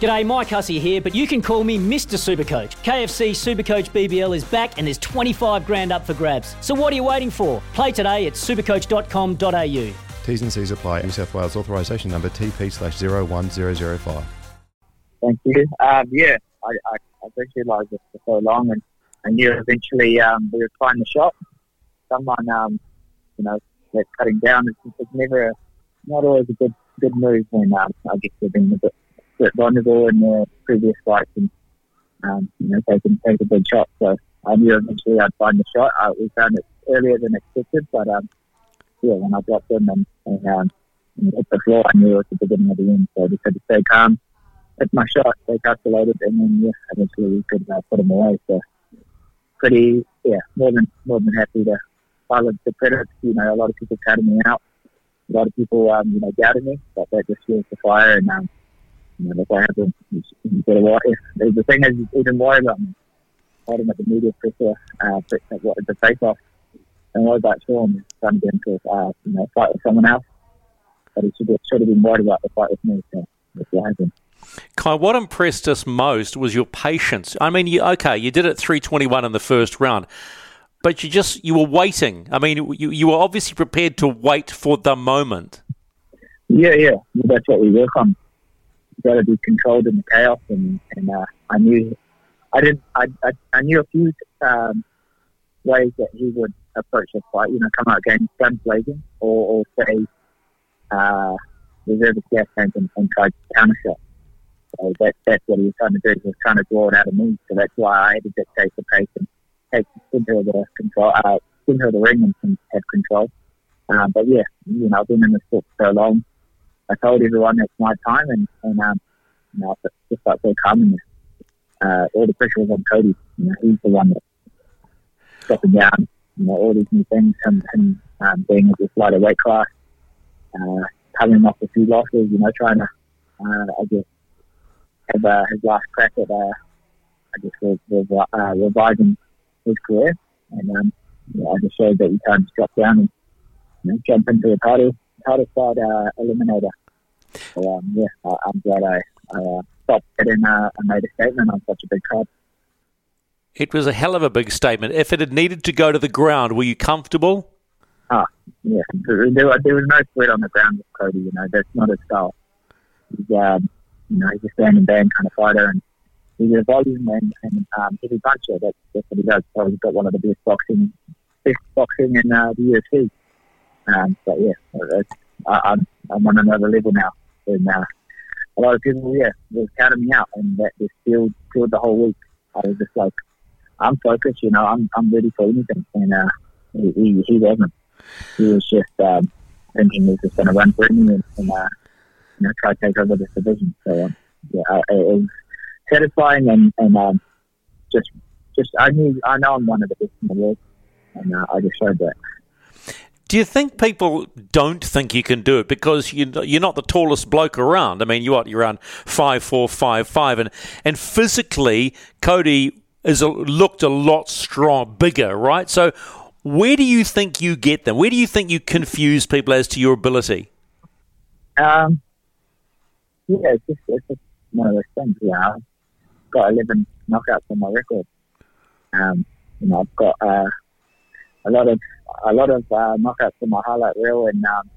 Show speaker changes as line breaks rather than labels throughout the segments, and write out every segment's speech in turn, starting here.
G'day, Mike Hussey here, but you can call me Mr. Supercoach. KFC Supercoach BBL is back and there's 25 grand up for grabs. So what are you waiting for? Play today at supercoach.com.au.
T's and C's apply. New South Wales authorisation number TP slash 01005.
Thank you. Um, yeah, I, I, I visualised this for so long and I knew eventually um, we would find the shot. Someone, um, you know, that's cutting down. It's, it's never, not always a good good move when um, I guess they've been a bit, bit vulnerable in their previous fights and, um, you know, taking, take a big shot. So I knew eventually I'd find the shot. I, we found it earlier than expected, but um, yeah, when I dropped him and, and, um, and hit the floor, I knew it was the beginning of the end. So I just had to stay calm, hit my shot, stay calculated, and then yeah, eventually we could uh, put him away. So pretty, yeah, more than more than happy to silence the critics. You know, a lot of people counted me out. A lot of people, um, you know, doubted me, but that just fuels the fire. And um, you know, that's what happens. You, you get a lot. The thing is, even more about me, holding up the media pressure, uh, what the face off, and what about Sean trying to get into a uh, you know fight with someone else? But he should have, should have been worried about the fight with me. So that's what happened.
Kai, what impressed us most was your patience. I mean, you, okay, you did it 321 in the first round, but you just, you were waiting. I mean, you, you were obviously prepared to wait for the moment.
Yeah, yeah. That's what we work on. Got to be controlled in the chaos. And, and uh, I knew, I didn't, I, I, I knew a few um, ways that he would approach a fight, you know, come out against guns blazing or, or say, uh, reserve his gas tank and, and try to counter shot. So that, that's what he was trying to do. He was trying to draw it out of me. So that's why I had to dictate the pace and take of the control, uh, center the ring and, have control. Um, but yeah, you know, I've been in the sport for so long. I told everyone it's my time, and, and um, you know, I just so calm in Uh, all the pressure was on Cody. You know, he's the one that dropping down. You know, all these new things, and, and um, being at this lighter weight class, uh, coming off a few losses. You know, trying to, uh, I guess, have uh, his last crack at, uh, I guess, with, with uh, reviving his career. And um, yeah, I just showed that you can't just drop down and you know, jump into a title, fight uh, eliminator. So um, yeah, I, am glad I, I uh, stopped it and uh, I made a statement on such a big card.
It was a hell of a big statement. If it had needed to go to the ground, were you comfortable?
Ah, yeah. There, there was no sweat on the ground with Cody. You know, that's not his style. He's, um, you know, he's a standing band kind of fighter, and he's a volume and, and um, heavy puncher. That's, that's what he does. So he's got one of the best boxing, best boxing in uh, the UFC. Um, but yeah, I, I'm, I'm on another level now. And uh, a lot of people, yeah, was counting me out, and that just filled, filled the whole week. I was just like, I'm focused, you know, I'm, I'm ready for anything. And uh, he, he, he wasn't. He was just um, thinking he was just going to run for me and, and uh, you know, try to take over this division. So, um, yeah, it was satisfying and, and um, just, just I knew, I know I'm one of the best in the world, and uh, I just showed that.
Do you think people don't think you can do it because you, you're not the tallest bloke around? I mean, you are you're around five four, five five, and and physically, Cody is a, looked a lot strong, bigger, right? So, where do you think you get them? Where do you think you confuse people as to your ability?
Um, yeah, it's just, it's just one of those things. Yeah, I've got 11 knockouts on my record. Um, you know, I've got uh, a lot of a lot of uh, knockouts on my highlight reel, and um,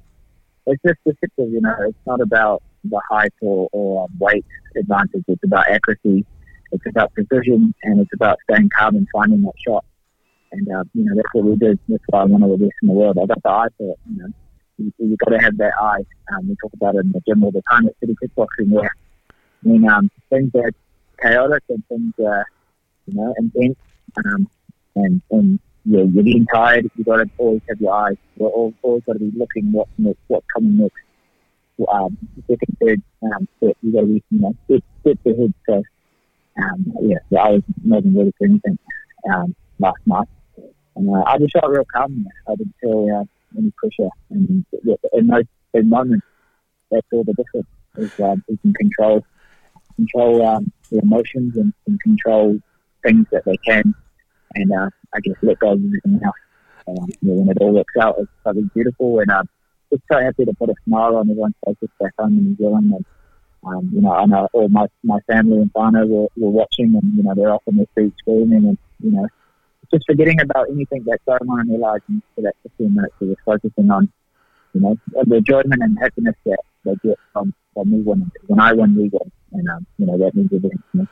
it's just deceptive. You know, it's not about the height or, or weight advantage. It's about accuracy. It's about precision, and it's about staying calm and finding that shot. And uh, you know, that's what we do. That's why I'm one of the best in the world. I got the eye for it. You know, you, you got to have that eye. Um, we talk about it in the gym all the time at City Kickboxing, where when um, things are chaotic and things are, you know, intense, um, and and yeah, you're getting tired. You've got to always have your eyes. You're always, always got to be looking what's next, what's coming next. um, second, third um, set. You got to be, you know, step, step ahead. So, um, yeah, yeah, I was not ready for anything um, last night. And uh, I just felt real calm. I didn't feel uh, any pressure. And in those, moments, that's all the difference. Is um, you can control control um, their emotions and, and, control things that they can, and uh, I guess let go of everything else. Um, when it all works out, it's something beautiful, and uh, just so happy to put a smile on everyone's faces back home in New Zealand. And, um, you know, I know all my my family and whānau were, were watching, and you know, they're off on their feet screaming, and you know, just forgetting about anything that's going on in their lives, and for that 15 minutes, were focusing on, you know, the enjoyment and happiness that they get from from me winning. When I win, we win, and um, you know, that means everything to me.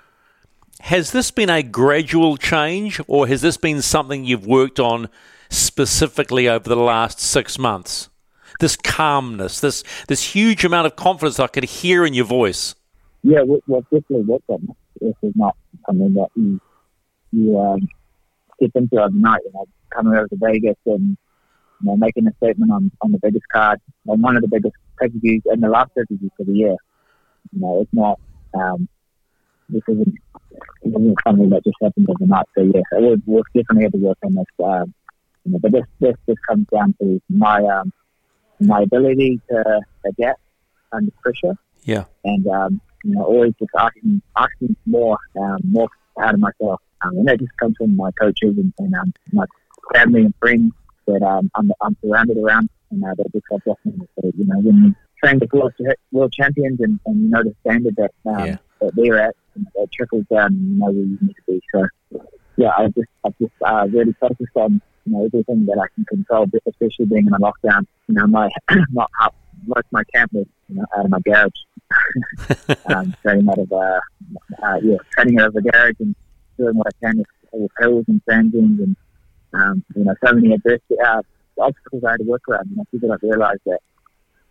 Has this been a gradual change, or has this been something you've worked on specifically over the last six months? This calmness, this this huge amount of confidence I could hear in your voice.
Yeah, well, well definitely worked on this. This is not something that you you um, step into overnight. You know, coming over to Vegas and you know, making a statement on, on the biggest card, on one of the biggest pay-per-views and the last pay-per-view for the year. You know, it's not um, this isn't, this isn't something that just happened overnight. So yeah, we've, we've definitely had to work on this. Um, you know, but this this just comes down to my um, my ability to adapt under pressure.
Yeah,
and um, you know, always just asking asking more um, more out of myself, um, and that just comes from my coaches and, and um, my family and friends that um, I'm, I'm surrounded around, and uh, that just helps me. So, you know, when you train the world, world champions and, and you know the standard that um, yeah that they're at, and that trickles down and you know where you need to be. So, yeah, I just, I just uh, really focused on, you know, everything that I can control, especially being in a lockdown. You know, my, my most of my camp was, you know, out of my garage. um, training out of, uh, uh, yeah, training out of the garage and doing what I can with, with hills and sand dunes and, um, you know, so many adversity, uh, obstacles I had to work around. You know, people don't realise that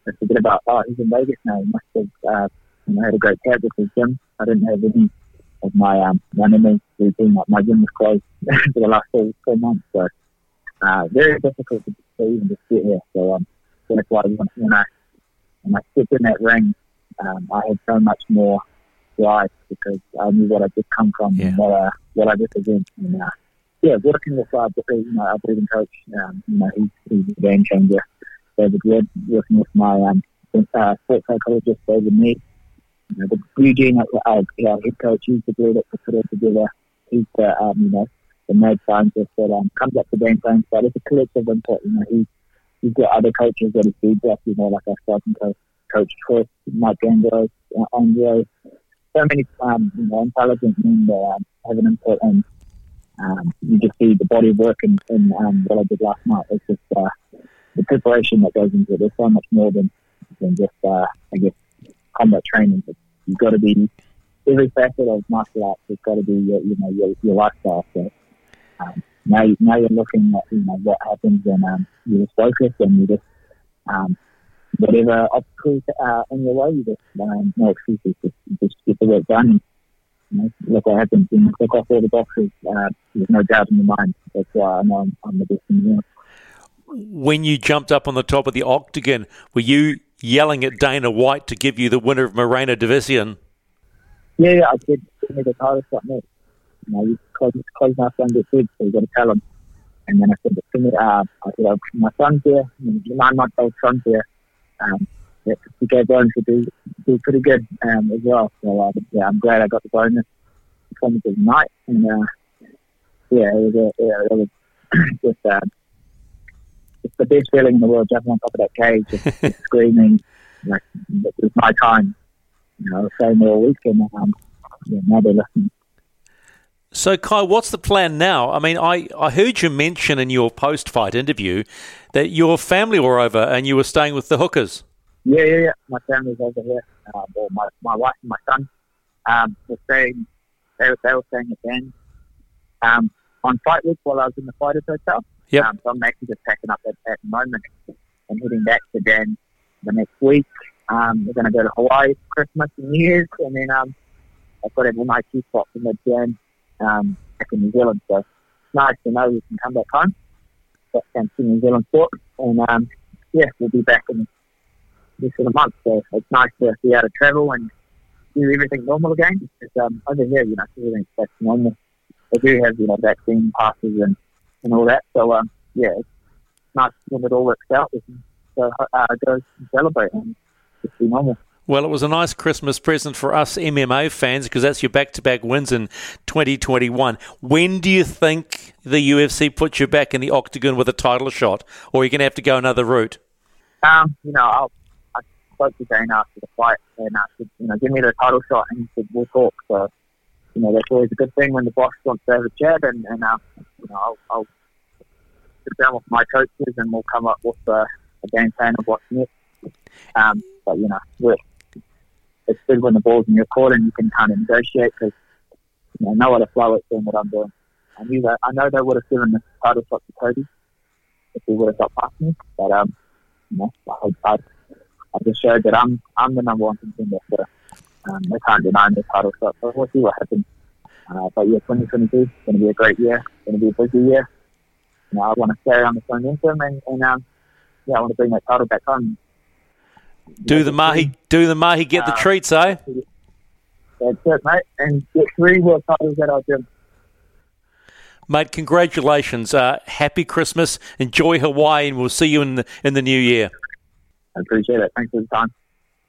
they forget about, oh, he's in Vegas now. He must have, uh, and I had a great camp with his gym. I didn't have any of my um, running routine. My gym was closed for the last four, four months, so uh, very difficult to, to even just get here. So um, that's why when, when I when I stepped in that ring, um, I had so much more drive because I knew what I just come from yeah. and what I what I represent. And uh, yeah, working with uh, you know, our breathing coach, um, you know, he's, he's a game changer. David Wood, working with my um, uh, sports psychologist David Mead, you know, the Eugene, our, our head coach, he's the glue that put it together. He's the, um, you know, the mad scientist that um, comes up with game plans, but it's a collective input. You know, he, he's got other coaches that he feeds off, you know, like our starting coach, Coach Chris, Mike Ambrose, uh, Andre. So many, um, you know, intelligent men that um, have an input, and um, you just see the body of work in, in um, what I did last night. It's just uh, the preparation that goes into it. There's so much more than than just, uh, I guess, combat training. But You've got to be every facet of martial arts has got to be your, you know your, your lifestyle. So um, now now you're looking at you know what happens when um, you just focus and you just um, whatever obstacles are in your way, you just um, no excuses, just, just get the work done. And, you know, look what happens. You click off all the boxes. Uh, there's no doubt in your mind. That's why I know I'm, I'm the best in the world.
When you jumped up on the top of the octagon, were you yelling at Dana White to give you the winner of Moreno Deiveson.
Yeah, yeah, I did. Me the title shot next. You know, you close, close my son gets so you got to tell him. And then I said, to me, uh, I said, oh, my son's here, nine month old son's here. Um, yeah, he gave bonus to do, do pretty good um, as well. So uh, yeah, I'm glad I got the bonus performance of the night. And uh, yeah, it was, a, yeah, it was just uh, it's the best feeling in the world, jumping on top of that cage, just screaming, like it was my time. You know, was all week, and um, yeah, now they're listening.
So, Kai, what's the plan now? I mean, I, I heard you mention in your post fight interview that your family were over and you were staying with the Hookers.
Yeah, yeah, yeah. My family's over here. Um, well, my, my wife and my son um, were staying, they, were, they were staying at Dan um, on fight week while I was in the Fighters Hotel.
Yep.
Um, so I'm actually just packing up at, at the moment and heading back to Dan the next week. Um, we're going to go to Hawaii for Christmas and New Year's, and then um, I've got a nice spot for mid-Jan um, back in New Zealand. So it's nice to know we can come back home, back down to New Zealand sport, and um, yeah, we'll be back in this sort of month. So it's nice to be able to travel and do everything normal again. Because um, over here, you know, everything's back to normal. They do have, you know, vaccine passes and, and all that. So, um, yeah, it's nice when it all works out. We can go, uh, go and celebrate and just be normal.
Well, it was a nice Christmas present for us MMA fans because that's your back to back wins in 2021. When do you think the UFC puts you back in the octagon with a title shot, or are you going to have to go another route?
Um, you know, I'll, I spoke to Dana after the fight and I said, you know, give me the title shot and he said, we'll talk. So, you know, that's always a good thing when the boss wants to have a chat and, and uh, you know, I'll, I'll sit down with my coaches and we'll come up with a, a game plan of what's next. Um, but, you know, it's good when the ball's in your court and you can kind of negotiate because you know, no other flow is doing what I'm doing. I knew that. I know they would have given the title shot to Cody if he would have got past me, but um, you know, I, I, I just showed that I'm I'm the number one contender. So they can't deny me the title shot. So we'll see what happens. Uh, but yeah, 2022 is going to be a great year. It's going to be a busy year. You know, I want to carry on the momentum and, and um, yeah, I want to bring that title back home.
Do the mahi, do the mahi, get the
Uh,
treats, eh?
That's it, mate. And get three world titles at our gym.
Mate, congratulations. Uh, happy Christmas. Enjoy Hawaii, and we'll see you in the, in the new year.
I appreciate it. Thanks for the time.